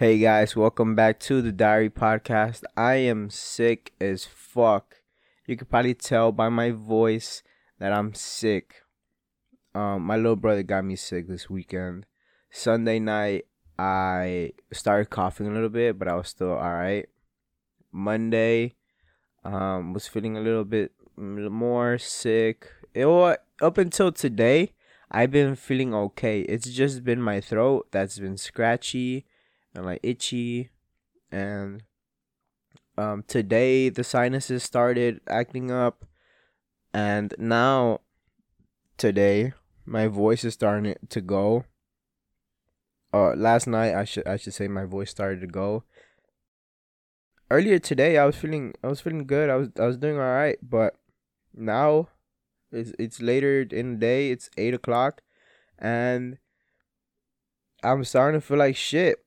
Hey guys, welcome back to the Diary Podcast. I am sick as fuck. You could probably tell by my voice that I'm sick. Um, my little brother got me sick this weekend. Sunday night, I started coughing a little bit, but I was still alright. Monday, um, was feeling a little bit more sick. It was, up until today, I've been feeling okay. It's just been my throat that's been scratchy and like itchy and um today the sinuses started acting up and now today my voice is starting to go. Uh last night I should I should say my voice started to go. Earlier today I was feeling I was feeling good. I was I was doing all right but now it's it's later in the day it's eight o'clock and I'm starting to feel like shit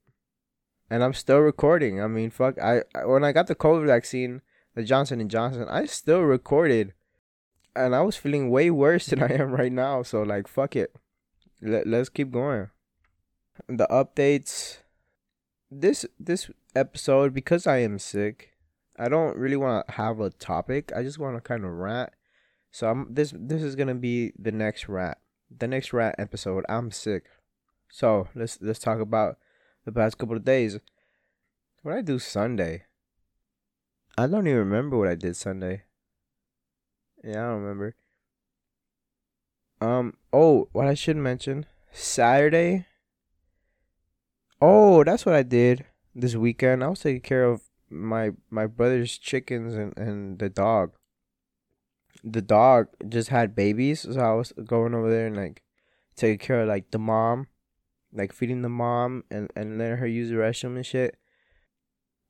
and I'm still recording. I mean, fuck. I when I got the COVID vaccine, the Johnson and Johnson, I still recorded, and I was feeling way worse than I am right now. So like, fuck it. Let Let's keep going. The updates. This this episode because I am sick. I don't really want to have a topic. I just want to kind of rant. So I'm this this is gonna be the next rant. The next rant episode. I'm sick. So let's let's talk about the past couple of days. What did I do Sunday? I don't even remember what I did Sunday. Yeah, I don't remember. Um. Oh, what I should mention. Saturday. Oh, that's what I did this weekend. I was taking care of my my brother's chickens and and the dog. The dog just had babies, so I was going over there and like taking care of like the mom like feeding the mom and and letting her use the restroom and shit.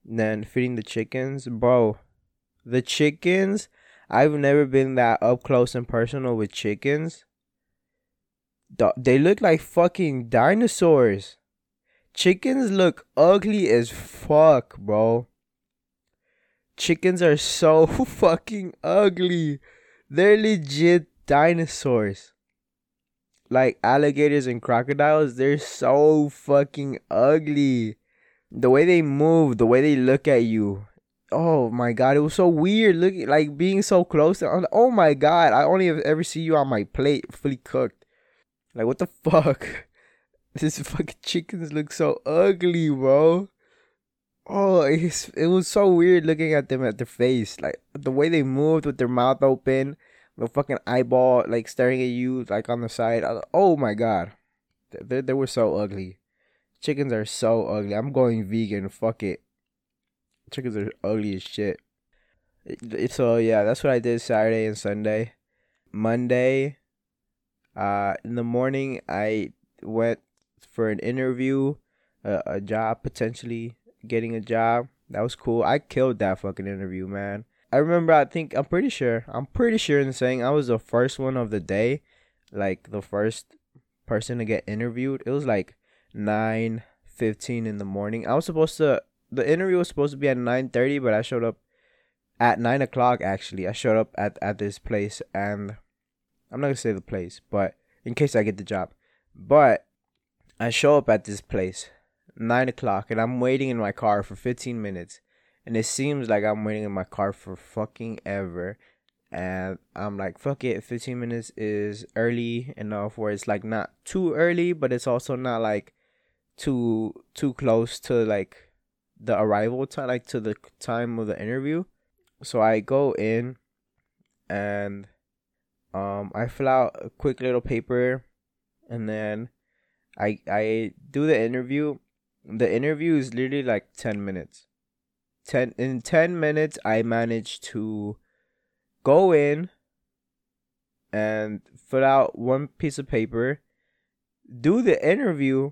And then feeding the chickens, bro. The chickens, I've never been that up close and personal with chickens. They look like fucking dinosaurs. Chickens look ugly as fuck, bro. Chickens are so fucking ugly. They're legit dinosaurs like alligators and crocodiles, they're so fucking ugly. The way they move, the way they look at you. Oh my god, it was so weird looking like being so close. Oh my god, I only ever see you on my plate fully cooked. Like what the fuck? This fucking chickens look so ugly, bro. Oh, it's, it was so weird looking at them at their face. Like the way they moved with their mouth open the fucking eyeball like staring at you like on the side. oh my god, they they were so ugly. Chickens are so ugly. I'm going vegan. Fuck it. Chickens are ugly as shit. So yeah, that's what I did Saturday and Sunday. Monday, uh, in the morning I went for an interview, a job potentially getting a job. That was cool. I killed that fucking interview, man. I remember. I think I'm pretty sure. I'm pretty sure in saying I was the first one of the day, like the first person to get interviewed. It was like nine fifteen in the morning. I was supposed to. The interview was supposed to be at nine thirty, but I showed up at nine o'clock. Actually, I showed up at at this place, and I'm not gonna say the place, but in case I get the job, but I show up at this place nine o'clock, and I'm waiting in my car for fifteen minutes and it seems like I'm waiting in my car for fucking ever. And I'm like, fuck it, 15 minutes is early enough where it's like not too early, but it's also not like too too close to like the arrival time, like to the time of the interview. So I go in and um I fill out a quick little paper and then I I do the interview. The interview is literally like 10 minutes 10 in 10 minutes I managed to go in and fill out one piece of paper, do the interview,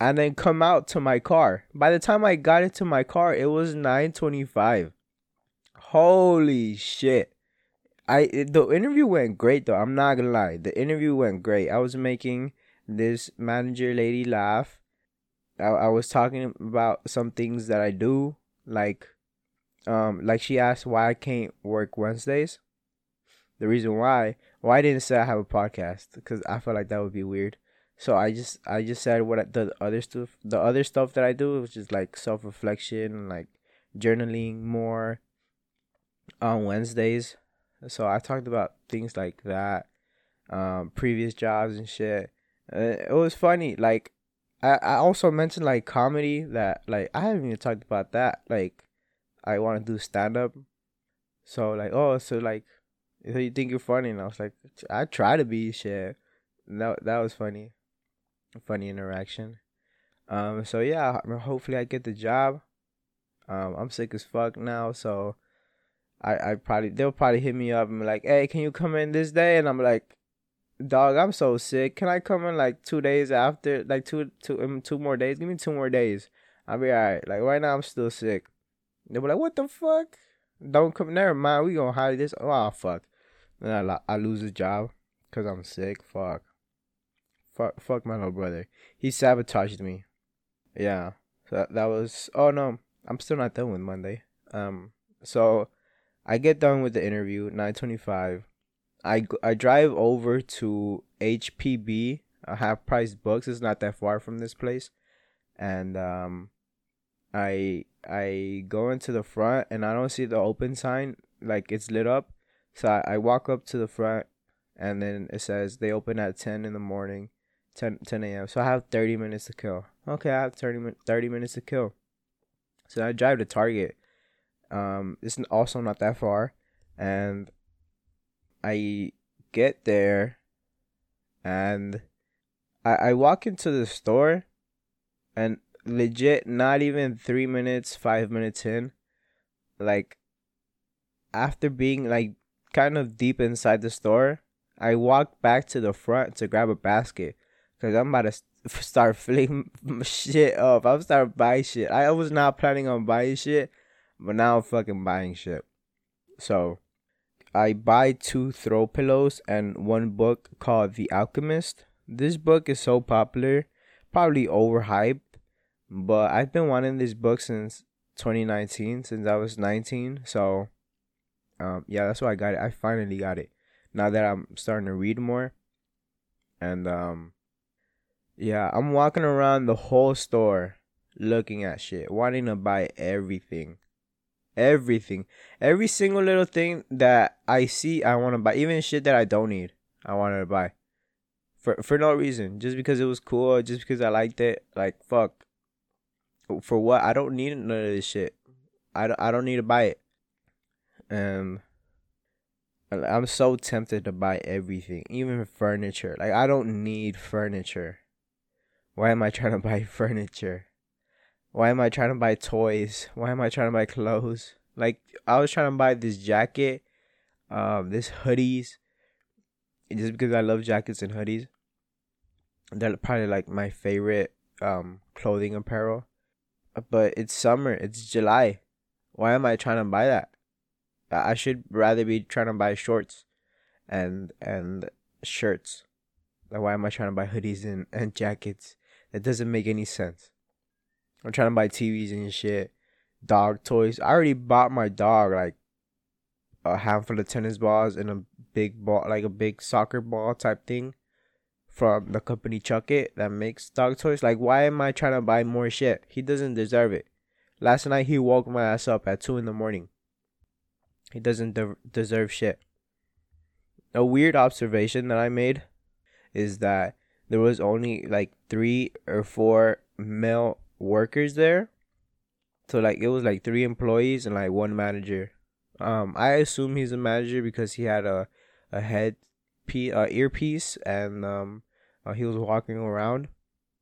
and then come out to my car. By the time I got into my car, it was 9:25. Holy shit. I the interview went great though. I'm not going to lie. The interview went great. I was making this manager lady laugh. I, I was talking about some things that I do like um like she asked why I can't work Wednesdays. The reason why, why I didn't say I have a podcast because I felt like that would be weird. So I just I just said what the other stuff the other stuff that I do, which is like self reflection, like journaling more on Wednesdays. So I talked about things like that, um, previous jobs and shit. Uh, it was funny. Like I, I also mentioned like comedy that like I haven't even talked about that. Like I want to do stand up. So like oh so like so you think you're funny and I was like I try to be shit. That that was funny. Funny interaction. Um so yeah, hopefully I get the job. Um I'm sick as fuck now, so I I probably they'll probably hit me up and be like, "Hey, can you come in this day?" And I'm like, dog, I'm so sick. Can I come in like two days after, like two, two, um, two more days? Give me two more days. I'll be alright. Like right now, I'm still sick. They were like, what the fuck? Don't come. Never mind. We gonna hide this. Oh fuck. Then I, I lose a job because I'm sick. Fuck. Fuck. Fuck my little brother. He sabotaged me. Yeah. So that, that was. Oh no, I'm still not done with Monday. Um. So, I get done with the interview. Nine twenty-five I, I drive over to HPB, a half price books. It's not that far from this place, and um, I I go into the front and I don't see the open sign like it's lit up, so I, I walk up to the front, and then it says they open at ten in the morning, 10, 10 a.m. So I have thirty minutes to kill. Okay, I have 30, 30 minutes to kill. So I drive to Target. Um, it's also not that far, and I get there and I, I walk into the store and legit not even three minutes, five minutes in, like after being like kind of deep inside the store, I walk back to the front to grab a basket because I'm about to start filling shit up. I'm start buying shit. I was not planning on buying shit, but now I'm fucking buying shit. So I buy two throw pillows and one book called The Alchemist. This book is so popular, probably overhyped, but I've been wanting this book since 2019, since I was 19. So, um, yeah, that's why I got it. I finally got it. Now that I'm starting to read more, and um, yeah, I'm walking around the whole store looking at shit, wanting to buy everything everything, every single little thing that I see, I want to buy. Even shit that I don't need, I wanted to buy. For for no reason, just because it was cool, just because I liked it. Like fuck. For what? I don't need none of this shit. I don't, I don't need to buy it. Um. I'm so tempted to buy everything, even furniture. Like I don't need furniture. Why am I trying to buy furniture? Why am I trying to buy toys? Why am I trying to buy clothes? Like I was trying to buy this jacket, um, this hoodies, just because I love jackets and hoodies. They're probably like my favorite um clothing apparel. But it's summer. It's July. Why am I trying to buy that? I should rather be trying to buy shorts, and and shirts. Like why am I trying to buy hoodies and, and jackets? That doesn't make any sense. I'm trying to buy TVs and shit, dog toys. I already bought my dog like a handful of tennis balls and a big ball, like a big soccer ball type thing from the company Chuckit that makes dog toys. Like, why am I trying to buy more shit? He doesn't deserve it. Last night he woke my ass up at two in the morning. He doesn't de- deserve shit. A weird observation that I made is that there was only like three or four male workers there. So like it was like three employees and like one manager. Um, I assume he's a manager because he had a a head p uh, earpiece and um uh, he was walking around.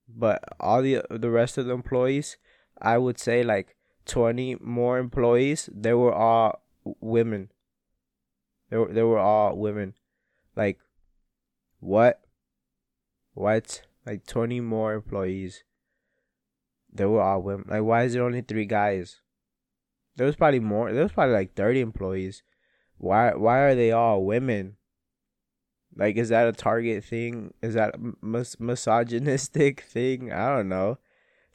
But all the the rest of the employees, I would say like twenty more employees, they were all women. They were they were all women. Like what? What? Like twenty more employees they were all women. Like, why is there only three guys? There was probably more. There was probably like thirty employees. Why? Why are they all women? Like, is that a target thing? Is that a mis- misogynistic thing? I don't know,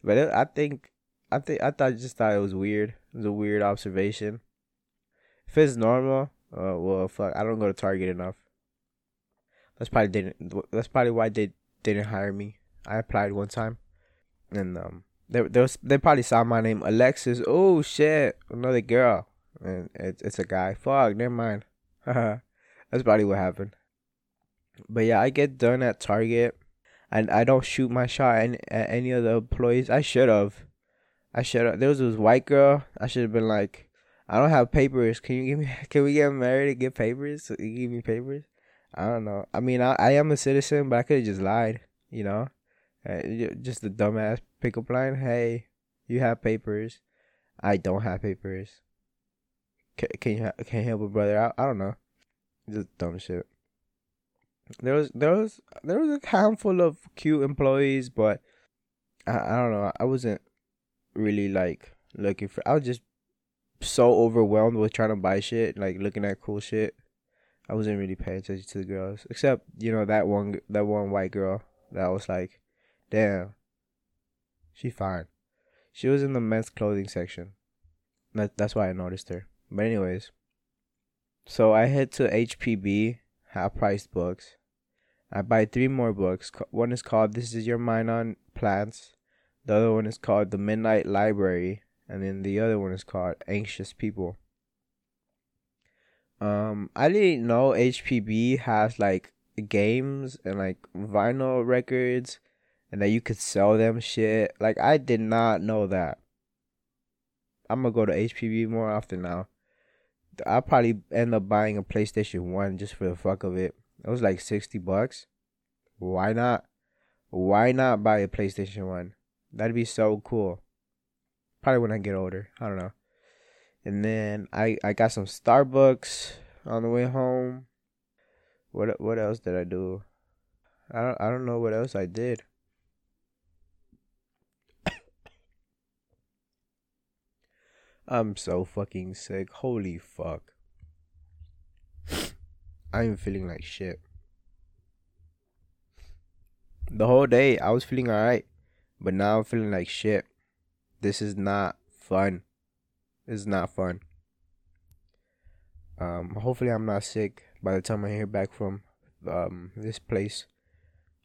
but it, I think, I think, I thought just thought it was weird. It was a weird observation. If it's normal, uh, well, fuck, I don't go to Target enough. That's probably didn't. That's probably why they didn't hire me. I applied one time, and um, they they, was, they probably saw my name Alexis. Oh shit, another girl, and it's it's a guy. Fuck, never mind. That's probably what happened. But yeah, I get done at Target, and I don't shoot my shot at, at any of the employees. I should have. I should have. There was this white girl. I should have been like, I don't have papers. Can you give me? Can we get married and get papers? You give me papers. I don't know. I mean, I, I am a citizen, but I could have just lied. You know, uh, just the dumbass pickup line. Hey, you have papers. I don't have papers. Can, can you can you help a brother out? I don't know. Just dumb shit. There was there was there was a handful of cute employees, but I, I don't know. I wasn't really like looking for. I was just so overwhelmed with trying to buy shit, like looking at cool shit. I wasn't really paying attention to the girls, except you know that one that one white girl that was like, damn, she fine. She was in the men's clothing section. That that's why I noticed her. But anyways, so I head to HPB, half price books. I buy three more books. One is called "This Is Your Mind on Plants." The other one is called "The Midnight Library," and then the other one is called "Anxious People." Um, I didn't know HPB has like games and like vinyl records and that you could sell them shit. Like I did not know that. I'm gonna go to HPB more often now. I'll probably end up buying a PlayStation 1 just for the fuck of it. It was like 60 bucks. Why not? Why not buy a PlayStation 1? That'd be so cool. Probably when I get older. I don't know. And then I I got some Starbucks on the way home. What what else did I do? I don't I don't know what else I did. I'm so fucking sick. Holy fuck. I'm feeling like shit. The whole day I was feeling alright, but now I'm feeling like shit. This is not fun is not fun. Um, hopefully I'm not sick by the time I hear back from um this place.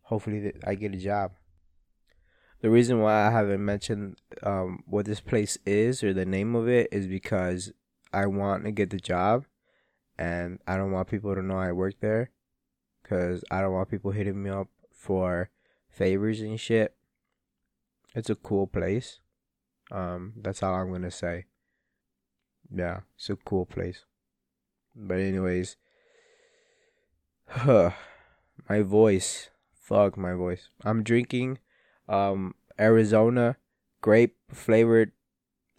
Hopefully I get a job. The reason why I haven't mentioned um what this place is or the name of it is because I want to get the job, and I don't want people to know I work there, cause I don't want people hitting me up for favors and shit. It's a cool place. Um, that's all I'm gonna say yeah, it's a cool place. But anyways, huh, my voice, fuck my voice. I'm drinking, um, Arizona grape flavored.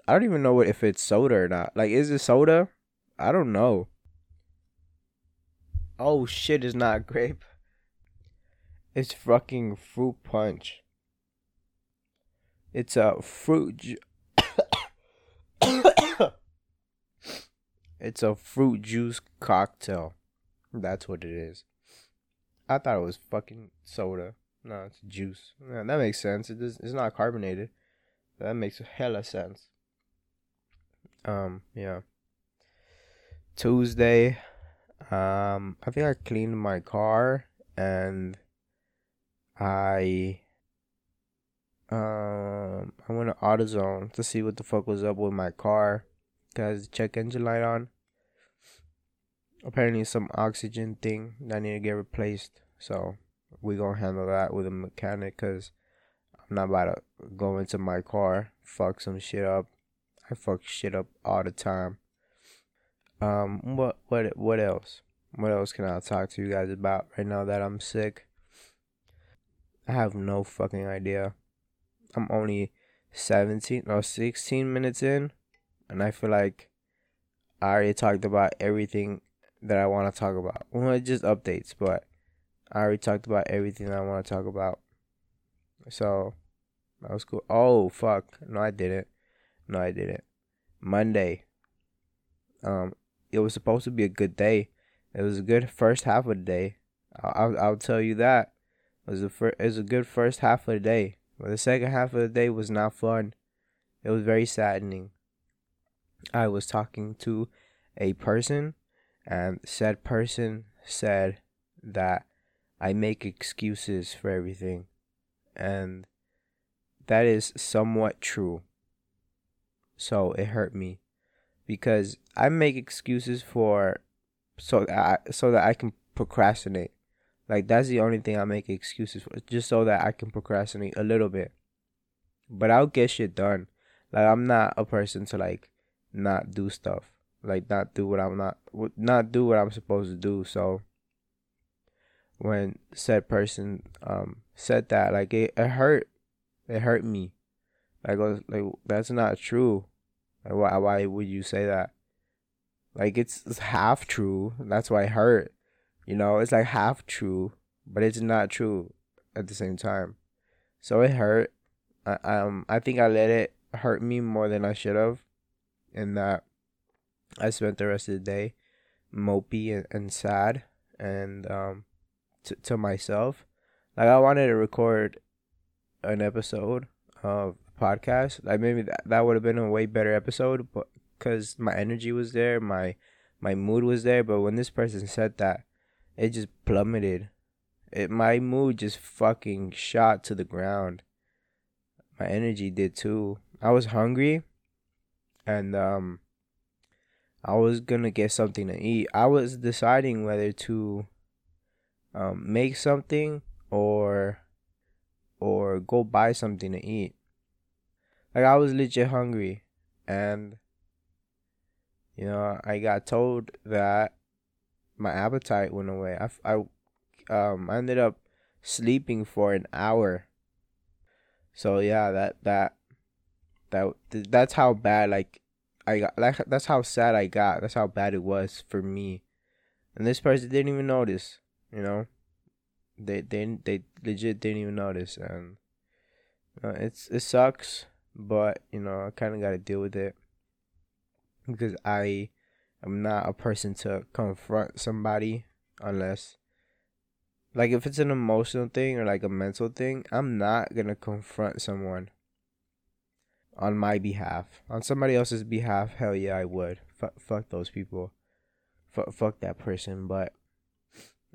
I don't even know what if it's soda or not. Like, is it soda? I don't know. Oh shit, it's not grape. It's fucking fruit punch. It's a fruit. It's a fruit juice cocktail. That's what it is. I thought it was fucking soda. No, it's juice. Yeah, that makes sense. It is, it's not carbonated. That makes a hella sense. Um, yeah. Tuesday, um, I think I cleaned my car and I um I went to AutoZone to see what the fuck was up with my car. Cause the check engine light on apparently some oxygen thing that need to get replaced. So we gonna handle that with a mechanic because I'm not about to go into my car fuck some shit up. I fuck shit up all the time. Um, what what what else? What else can I talk to you guys about right now that I'm sick? I have no fucking idea. I'm only 17 or 16 minutes in, and I feel like I already talked about everything that I want to talk about. Well, just updates, but I already talked about everything I want to talk about. So that was cool. Oh fuck! No, I didn't. No, I didn't. Monday. Um, it was supposed to be a good day. It was a good first half of the day. I'll I'll, tell you that. It was a fir- it was a good first half of the day. But the second half of the day was not fun. It was very saddening. I was talking to a person and said person said that I make excuses for everything. And that is somewhat true. So it hurt me because I make excuses for so I, so that I can procrastinate. Like that's the only thing I make excuses for, just so that I can procrastinate a little bit. But I'll get shit done. Like I'm not a person to like not do stuff. Like not do what I'm not not do what I'm supposed to do. So when said person um said that, like it, it hurt. It hurt me. Like like that's not true. Like why why would you say that? Like it's, it's half true. That's why it hurt. You know, it's like half true, but it's not true at the same time. So it hurt. I, um, I think I let it hurt me more than I should have, and that I spent the rest of the day mopey and, and sad, and um, to myself. Like I wanted to record an episode of podcast. Like maybe that that would have been a way better episode, but because my energy was there, my my mood was there. But when this person said that, it just plummeted. It my mood just fucking shot to the ground. My energy did too. I was hungry, and um, I was gonna get something to eat. I was deciding whether to um make something or or go buy something to eat. Like I was legit hungry, and you know I got told that my appetite went away. I, I, um, I ended up sleeping for an hour. So yeah, that that that that's how bad like I got. Like that's how sad I got. That's how bad it was for me. And this person didn't even notice. You know, they they they legit didn't even notice, and uh, it's it sucks. But you know, I kind of got to deal with it because I I'm not a person to confront somebody unless like if it's an emotional thing or like a mental thing, I'm not to confront someone on my behalf. On somebody else's behalf, hell yeah, I would. F- fuck those people. F- fuck that person, but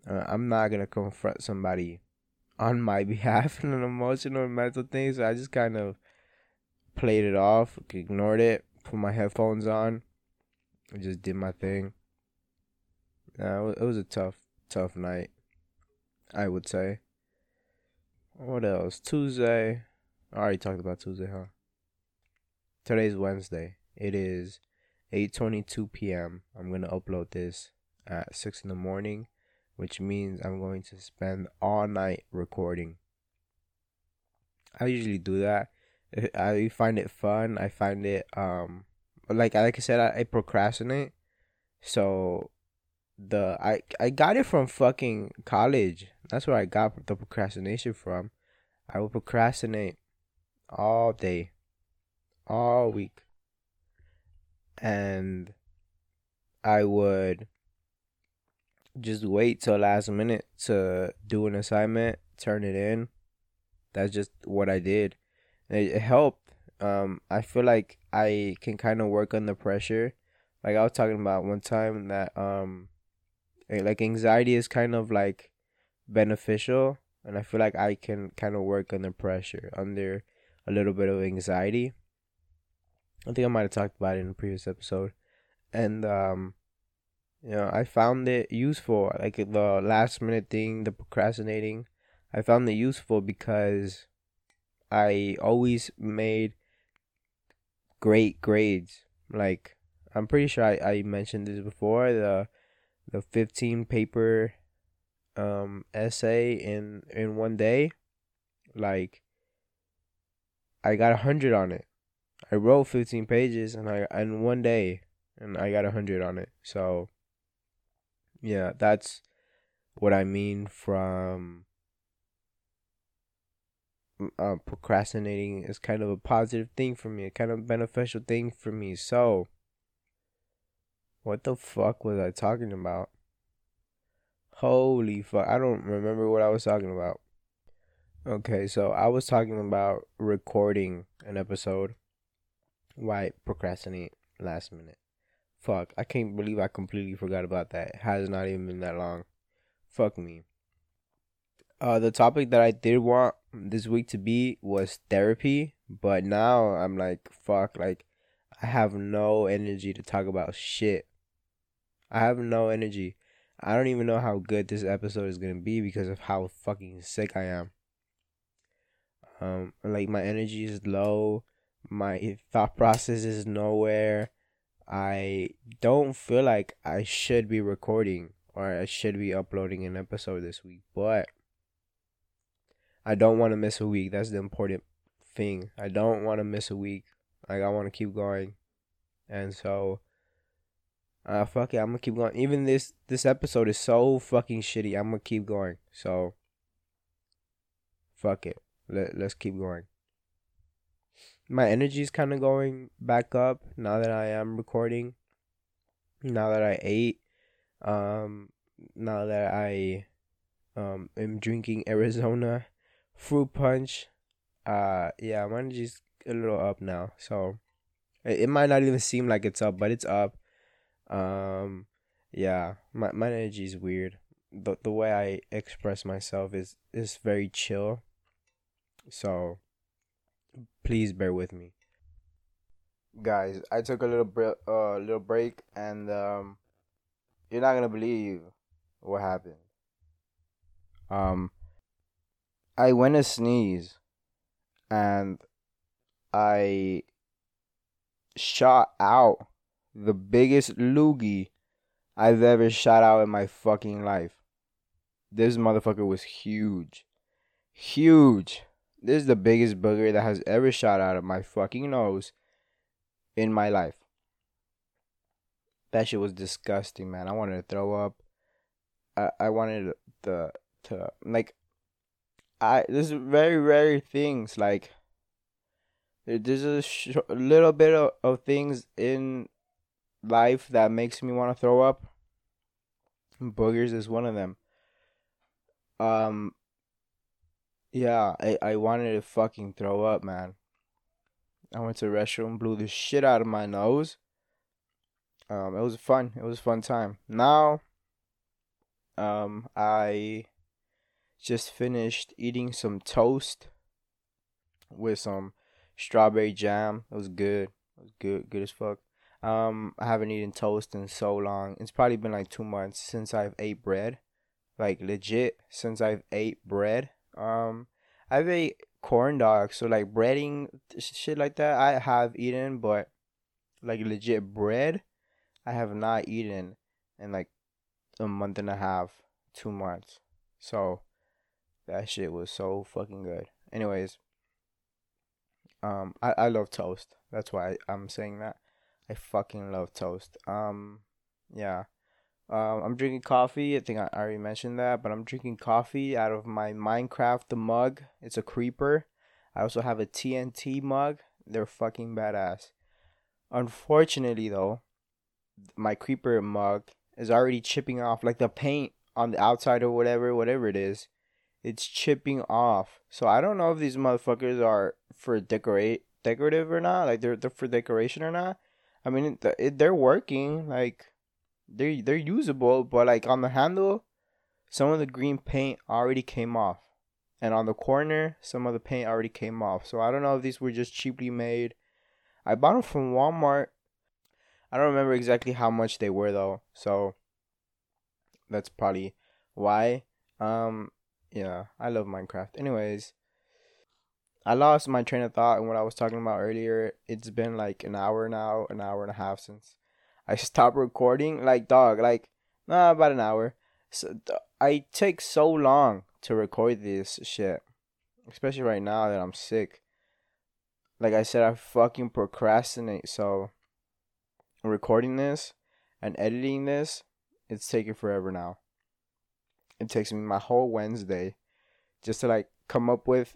uh, I'm not to confront somebody on my behalf in an emotional or mental thing, so I just kind of played it off, ignored it, put my headphones on and just did my thing. Uh, it was a tough, tough night. I would say. What else? Tuesday. I already talked about Tuesday, huh? Today's Wednesday. It is 8:22 p.m. I'm gonna upload this at six in the morning, which means I'm going to spend all night recording. I usually do that. I find it fun. I find it um like like I said, I, I procrastinate. So the I I got it from fucking college. That's where I got the procrastination from. I would procrastinate all day, all week, and I would just wait till last minute to do an assignment, turn it in. That's just what I did. It, it helped um, I feel like I can kind of work under pressure. Like I was talking about one time that um, like anxiety is kind of like beneficial, and I feel like I can kind of work under pressure, under a little bit of anxiety. I think I might have talked about it in a previous episode, and um, you know, I found it useful. Like the last minute thing, the procrastinating, I found it useful because I always made great grades. Like I'm pretty sure I, I mentioned this before. The the 15 paper um essay in in one day like I got a hundred on it. I wrote 15 pages and I in one day and I got a hundred on it. So yeah, that's what I mean from uh, procrastinating is kind of a positive thing for me, a kind of beneficial thing for me. So, what the fuck was I talking about? Holy fuck, I don't remember what I was talking about. Okay, so I was talking about recording an episode. Why procrastinate last minute? Fuck, I can't believe I completely forgot about that. It has not even been that long. Fuck me. Uh, the topic that I did want this week to be was therapy, but now I'm like, fuck, like, I have no energy to talk about shit. I have no energy. I don't even know how good this episode is gonna be because of how fucking sick I am. Um, like my energy is low, my thought process is nowhere. I don't feel like I should be recording or I should be uploading an episode this week, but I don't want to miss a week. That's the important thing. I don't want to miss a week. Like I want to keep going, and so uh, fuck it, I'm gonna keep going. Even this this episode is so fucking shitty. I'm gonna keep going. So fuck it. Let let's keep going. My energy is kind of going back up now that I am recording. Now that I ate, um, now that I um am drinking Arizona fruit punch. Uh, yeah, my energy's a little up now. So it, it might not even seem like it's up, but it's up. Um, yeah, my my energy is weird. The the way I express myself is is very chill. So please bear with me. Guys, I took a little br- uh little break and um you're not going to believe what happened. Um I went to sneeze and I shot out the biggest loogie I've ever shot out in my fucking life. This motherfucker was huge. Huge. This is the biggest booger that has ever shot out of my fucking nose in my life. That shit was disgusting, man. I wanted to throw up. I I wanted the to like I there's very rare things like there's a, sh- little bit of, of things in life that makes me want to throw up. Boogers is one of them. Um, yeah, I, I wanted to fucking throw up, man. I went to the restroom, blew the shit out of my nose. Um, it was fun. It was a fun time. Now, um, I just finished eating some toast with some strawberry jam. It was good. It was good, good as fuck. Um, I haven't eaten toast in so long. It's probably been like two months since I've ate bread, like legit since I've ate bread. Um, I've ate corn dogs, so like breading shit like that. I have eaten, but like legit bread, I have not eaten in like a month and a half, two months. So that shit was so fucking good. Anyways, um, I I love toast. That's why I, I'm saying that. I fucking love toast. Um, yeah. Um, I'm drinking coffee. I think I already mentioned that, but I'm drinking coffee out of my Minecraft mug. It's a creeper. I also have a TNT mug. They're fucking badass. Unfortunately, though, my creeper mug is already chipping off. Like the paint on the outside or whatever, whatever it is, it's chipping off. So I don't know if these motherfuckers are for decorate decorative or not. Like they're they're for decoration or not. I mean, it, they're working. Like they're they're usable, but like on the handle, some of the green paint already came off, and on the corner, some of the paint already came off. So I don't know if these were just cheaply made. I bought them from Walmart. I don't remember exactly how much they were though. So that's probably why. Um, yeah, I love Minecraft. Anyways, I lost my train of thought and what I was talking about earlier. It's been like an hour now, an hour and a half since I stopped recording. Like dog, like nah, about an hour. So I take so long to record this shit, especially right now that I'm sick. Like I said, I fucking procrastinate. So recording this and editing this, it's taking forever now. It takes me my whole Wednesday just to like come up with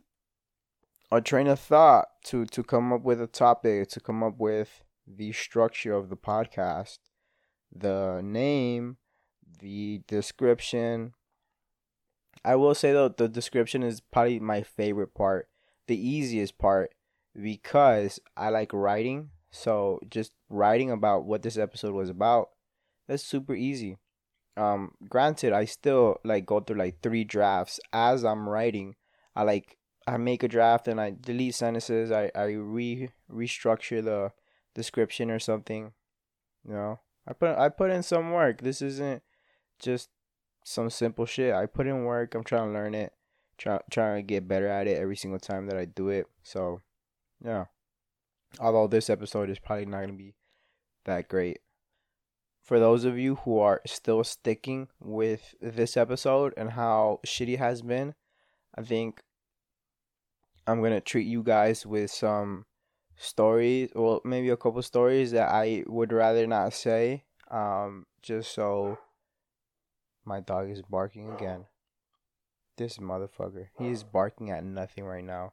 a train of thought to to come up with a topic to come up with the structure of the podcast the name the description i will say though the description is probably my favorite part the easiest part because i like writing so just writing about what this episode was about that's super easy Um, granted, I still like go through like three drafts as I'm writing. I like I make a draft and I delete sentences. I I re restructure the description or something. You know, I put I put in some work. This isn't just some simple shit. I put in work. I'm trying to learn it. Try trying to get better at it every single time that I do it. So, yeah. Although this episode is probably not gonna be that great. For those of you who are still sticking with this episode and how shitty has been, I think I'm gonna treat you guys with some stories, well, maybe a couple stories that I would rather not say, um, just so my dog is barking again. This motherfucker, he is barking at nothing right now.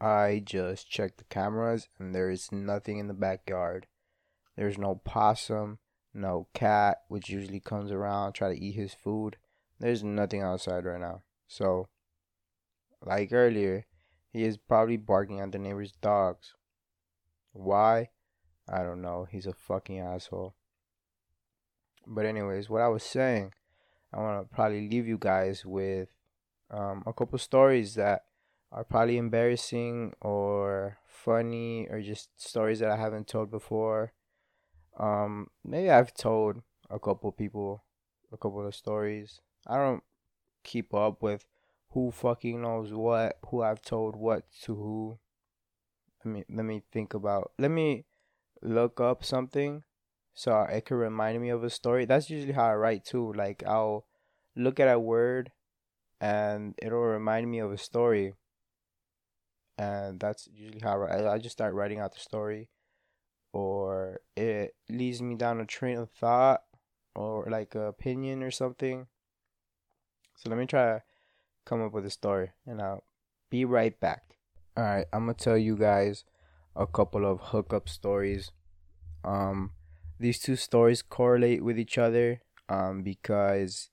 I just checked the cameras and there is nothing in the backyard. There's no possum, no cat, which usually comes around try to eat his food. There's nothing outside right now. So, like earlier, he is probably barking at the neighbor's dogs. Why? I don't know. He's a fucking asshole. But anyways, what I was saying, I want to probably leave you guys with um, a couple stories that are probably embarrassing or funny or just stories that I haven't told before. Um, maybe I've told a couple people a couple of stories. I don't keep up with who fucking knows what, who I've told what to who. Let me let me think about. Let me look up something so it can remind me of a story. That's usually how I write too. Like I'll look at a word and it'll remind me of a story. And that's usually how I, I just start writing out the story or it leads me down a train of thought or like a opinion or something. So let me try come up with a story and I'll be right back. Alright, I'm gonna tell you guys a couple of hookup stories. Um these two stories correlate with each other um because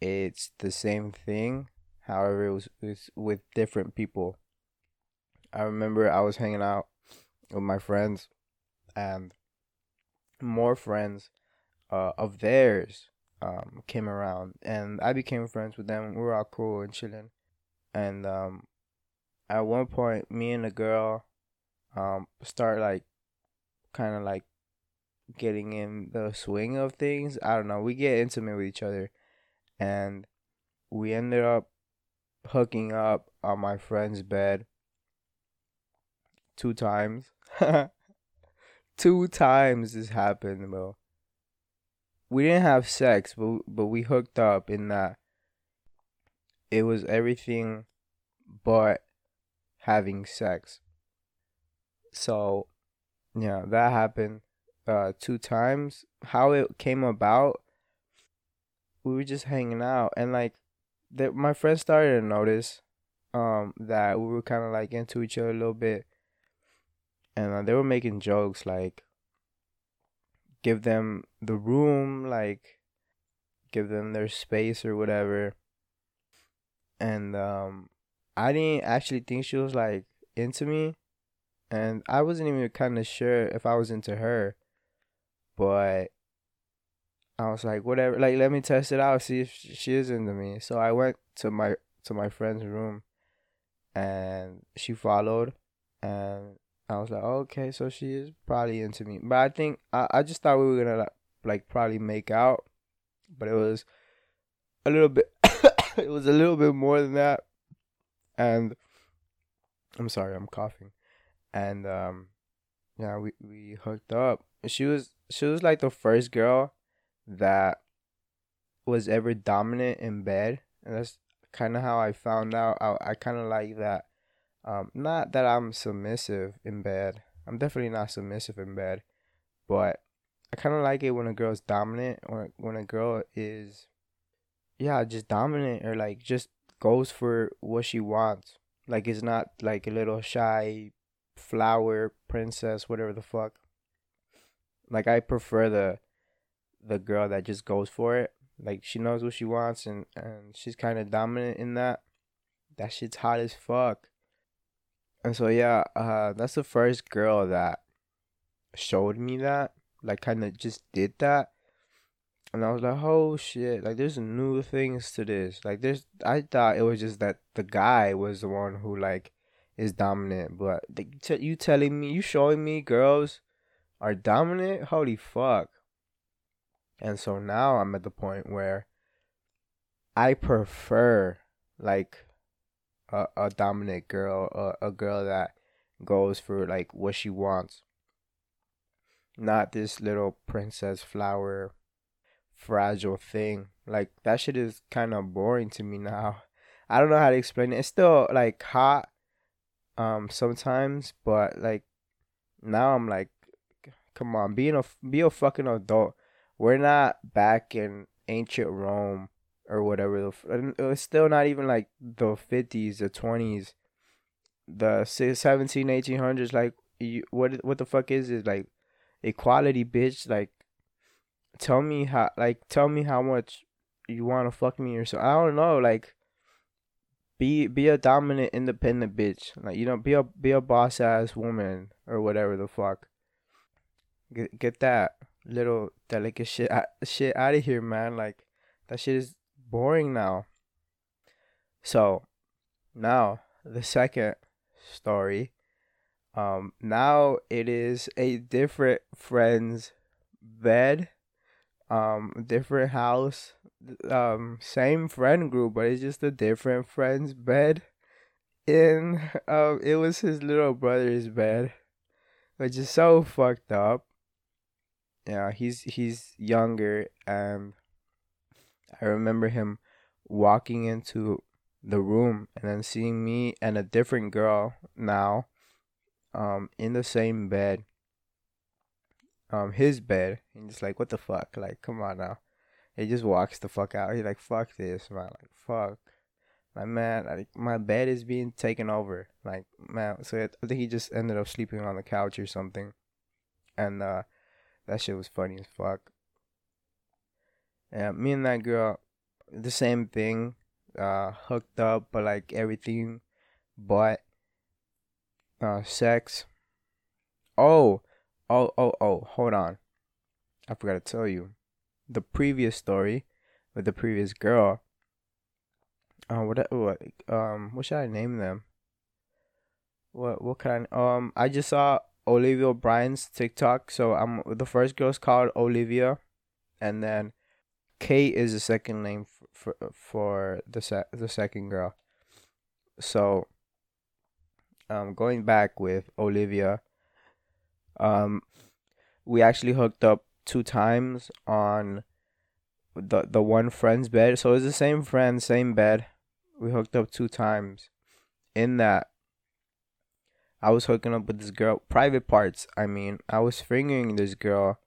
it's the same thing. However, it was, it was with different people. I remember I was hanging out with my friends and more friends uh, of theirs um, came around, and I became friends with them. We were all cool and chilling. And um, at one point, me and the girl um, start like kind of like getting in the swing of things. I don't know. We get intimate with each other, and we ended up hooking up on my friend's bed two times. two times this happened, bro we didn't have sex, but but we hooked up in that it was everything but having sex. So, yeah, that happened uh two times. How it came about, we were just hanging out and like that my friends started to notice um that we were kind of like into each other a little bit and uh, they were making jokes like give them the room, like give them their space or whatever. And um I didn't actually think she was like into me. And I wasn't even kind of sure if I was into her. But I was like, whatever, like let me test it out, see if she is into me. So I went to my to my friend's room and she followed and I was like, okay, so she is probably into me. But I think I, I just thought we were gonna like, like probably make out, but it was a little bit. it was a little bit more than that, and I'm sorry, I'm coughing, and um, yeah, we we hooked up. She was she was like the first girl that was ever dominant in bed, and that's kind of how I found out. I I kind of like that um, not that I'm submissive in bed. I'm definitely not submissive in bed, but I kind of like it when a girl's dominant or when a girl is, yeah, just dominant or like just goes for what she wants. Like it's not like a little shy flower princess, whatever the fuck. Like I prefer the the girl that just goes for it. Like she knows what she wants and and she's kind of dominant in that. That shit's hot as fuck. And so yeah, uh, that's the first girl that showed me that. like kind of just did that. And I was like, oh shit, like there's new things to this. Like there's, I thought it was just that the guy was the one who like is dominant, but the, you telling me, you showing me girls are dominant? Holy fuck. And so now I'm at the point where I prefer like a, a dominant girl, a, a girl that goes for like what she wants. Not this little princess flower fragile thing. Like that shit is kind of boring to me now. I don't know how to explain it. It's still like hot um sometimes, but like now I'm like come on, being a be a fucking adult. We're not back in ancient Rome or whatever. The, it's still not even like the 50s, the 20s, the 17, 1800s. Like, you, what what the fuck is it? Like, equality, bitch. Like, tell me how, like, tell me how much you want to fuck me or so. I don't know. Like, be be a dominant, independent bitch. Like, you know, be a be a boss ass woman or whatever the fuck. Get get that little delicate shit shit out of here, man. Like, that shit is boring now. So, now the second story. Um, now it is a different friend's bed, um, different house, um, same friend group, but it's just a different friend's bed. In um, it was his little brother's bed, which is so fucked up. Yeah, he's he's younger and I remember him walking into the room and then seeing me and a different girl now um in the same bed um his bed. And just like what the fuck? Like come on now. He just walks the fuck out. He's like fuck this man. Like fuck. My man like my bed is being taken over. Like man. So i think he just ended up sleeping on the couch or something. And uh that shit was funny as fuck yeah, me and that girl, the same thing, uh, hooked up, but like everything, but uh, sex. Oh, oh, oh, oh, hold on. I forgot to tell you. The previous story with the previous girl. Uh, what, what, um, what should I name them? What, what kind? Um, I just saw Olivia O'Brien's TikTok. So I'm the first girl's called Olivia, and then Kate is the second name for for, for the se- the second girl. So, um, going back with Olivia, um, we actually hooked up two times on the the one friend's bed. So it's the same friend, same bed. We hooked up two times. In that, I was hooking up with this girl. Private parts. I mean, I was fingering this girl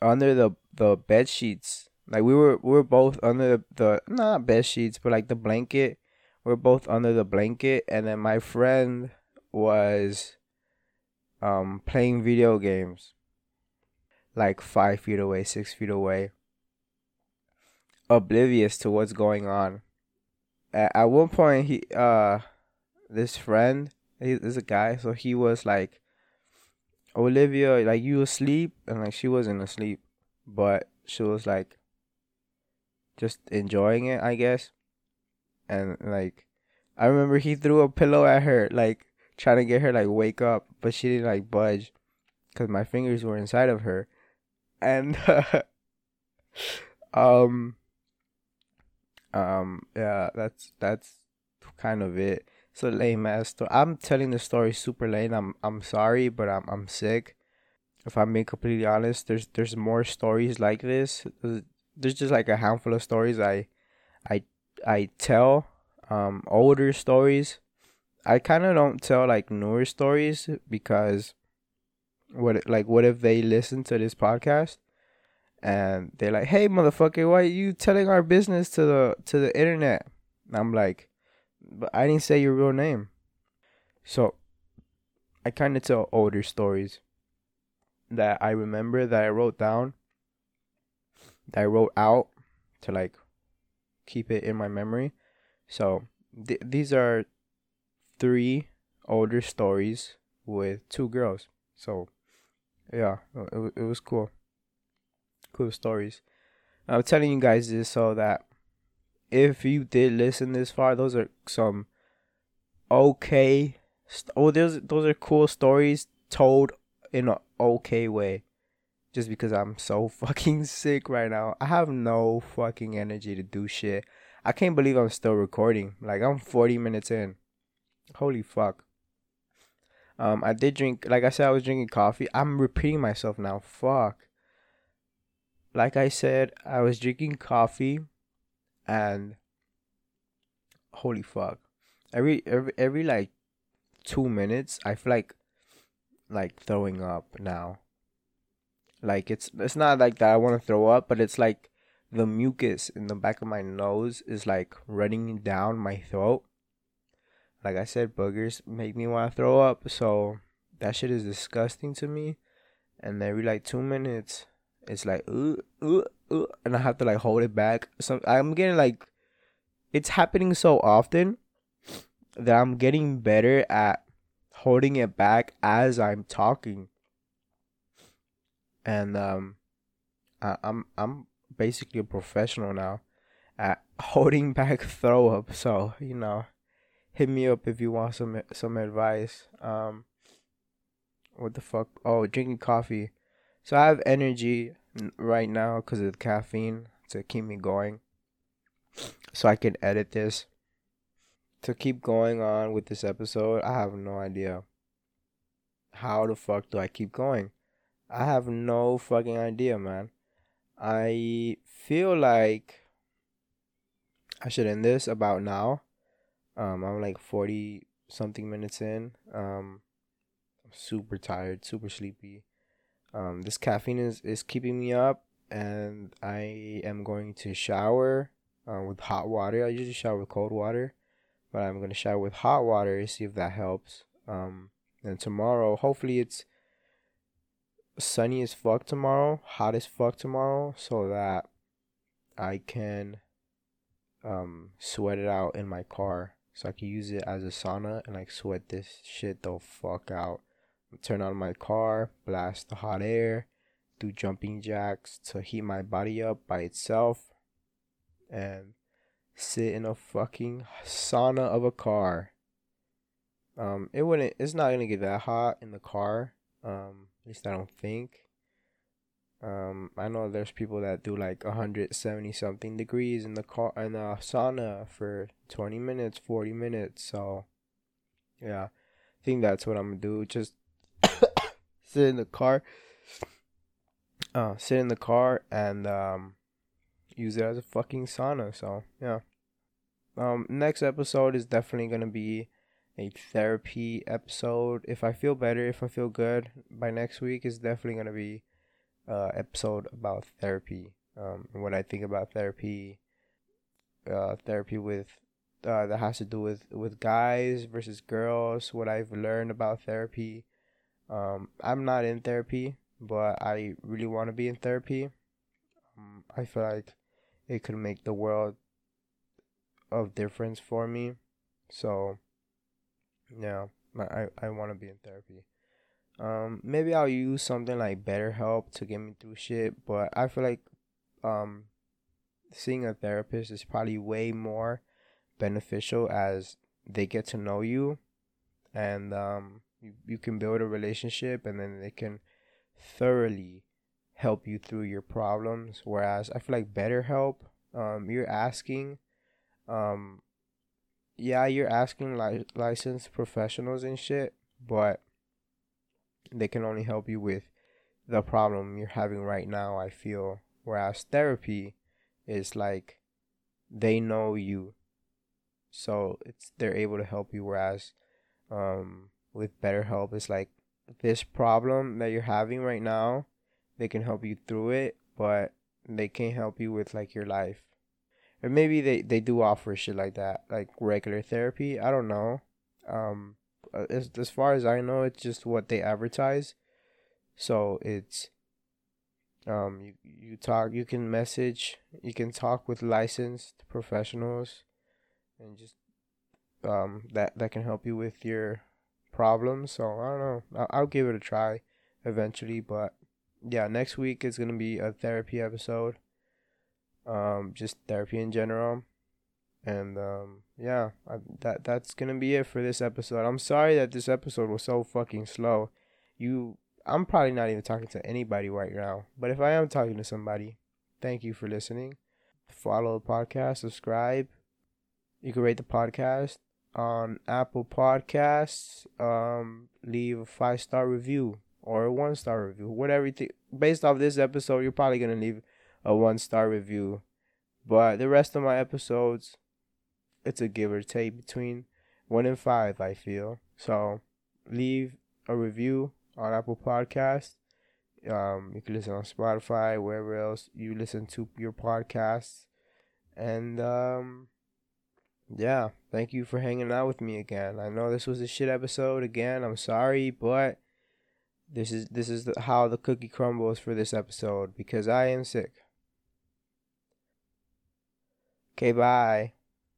under the the bed sheets like we were we were both under the, the not bed sheets, but like the blanket. We are both under the blanket, and then my friend was um playing video games, like five feet away, six feet away, oblivious to what's going on. At, at one point, he uh, this friend, he is a guy, so he was like, Olivia, like you asleep, and like she wasn't asleep, but she was like just enjoying it, I guess. And like, I remember he threw a pillow at her, like trying to get her like wake up, but she didn't like budge, cause my fingers were inside of her, and um, um, yeah, that's that's kind of it. So lame ass story. I'm telling the story super lame. I'm I'm sorry, but I'm I'm sick. If I'm being completely honest, there's there's more stories like this there's just like a handful of stories I I I tell um older stories. I kind of don't tell like newer stories because what like what if they listen to this podcast and they're like, "Hey motherfucker, why are you telling our business to the to the internet?" And I'm like, "But I didn't say your real name." So I kind of tell older stories that I remember that I wrote down that I wrote out to like keep it in my memory. So th- these are three older stories with two girls. So yeah, it, it was cool. Cool stories. I'm telling you guys this so that if you did listen this far, those are some okay. Oh, those those are cool stories told in an okay way. Just because I'm so fucking sick right now, I have no fucking energy to do shit. I can't believe I'm still recording. Like I'm 40 minutes in. Holy fuck. Um, I did drink. Like I said, I was drinking coffee. I'm repeating myself now. Fuck. Like I said, I was drinking coffee, and holy fuck, every every every like two minutes, I feel like like throwing up now. Like it's it's not like that I want to throw up, but it's like the mucus in the back of my nose is like running down my throat. Like I said, boogers make me want to throw up. So that shit is disgusting to me. And every like two minutes, it's like, ooh, ooh, ooh, and I have to like hold it back. So I'm getting like, it's happening so often that I'm getting better at holding it back as I'm talking. And um, I, I'm I'm basically a professional now at holding back throw up. So you know, hit me up if you want some some advice. Um, what the fuck? Oh, drinking coffee. So I have energy right now because of the caffeine to keep me going. So I can edit this. To keep going on with this episode, I have no idea. How the fuck do I keep going? I have no fucking idea, man. I feel like I should end this about now. Um, I'm like 40 something minutes in. Um, I'm super tired, super sleepy. Um, this caffeine is, is keeping me up, and I am going to shower uh, with hot water. I usually shower with cold water, but I'm going to shower with hot water see if that helps. Um, and tomorrow, hopefully, it's sunny as fuck tomorrow, hot as fuck tomorrow, so that I can um sweat it out in my car. So I can use it as a sauna and like sweat this shit the fuck out. Turn on my car, blast the hot air, do jumping jacks to heat my body up by itself, and sit in a fucking sauna of a car. Um, it wouldn't. It's not gonna get that hot in the car. Um, at least I don't think. Um, I know there's people that do like 170 something degrees in the car in the sauna for 20 minutes, 40 minutes. So, yeah, I think that's what I'm gonna do. Just sit in the car, uh, sit in the car and um, use it as a fucking sauna. So, yeah. Um, next episode is definitely gonna be a therapy episode. If I feel better, if I feel good by next week, is definitely gonna be uh episode about therapy. Um, and what I think about therapy, uh, therapy with uh, that has to do with with guys versus girls. What I've learned about therapy. Um, I'm not in therapy, but I really want to be in therapy. Um, I feel like it could make the world of difference for me. So yeah, I I want to be in therapy. Um, maybe I'll use something like BetterHelp to get me through shit, but I feel like um, seeing a therapist is probably way more beneficial as they get to know you, and um, you you can build a relationship, and then they can thoroughly help you through your problems. Whereas I feel like BetterHelp, um, you're asking, um, yeah, you're asking li- licensed professionals and shit, but they can only help you with the problem you're having right now, I feel. Whereas therapy is like they know you. So it's they're able to help you whereas um with BetterHelp it's like this problem that you're having right now, they can help you through it, but they can't help you with like your life or maybe they they do offer shit like that, like regular therapy. I don't know. Um, uh, as as far as I know, it's just what they advertise. So it's um you you talk you can message you can talk with licensed professionals and just um that that can help you with your problems so i don't know i'll, I'll give it a try eventually, but yeah, next week is gonna be a therapy episode. Um, just therapy in general, and um, yeah, I, that that's gonna be it for this episode. I'm sorry that this episode was so fucking slow. You, I'm probably not even talking to anybody right now, but if I am talking to somebody, thank you for listening. Follow the podcast, subscribe. You can rate the podcast on Apple Podcasts. Um, leave a five star review or a one star review, whatever you think. Based off this episode, you're probably gonna leave a one star review, but the rest of my episodes, it's a give or take between one and five. I feel so. Leave a review on Apple Podcasts. Um, you can listen on Spotify, wherever else you listen to your podcasts, and um, yeah, thank you for hanging out with me again. I know this was a shit episode again. I'm sorry, but this is this is the, how the cookie crumbles for this episode because I am sick. Okay, bye.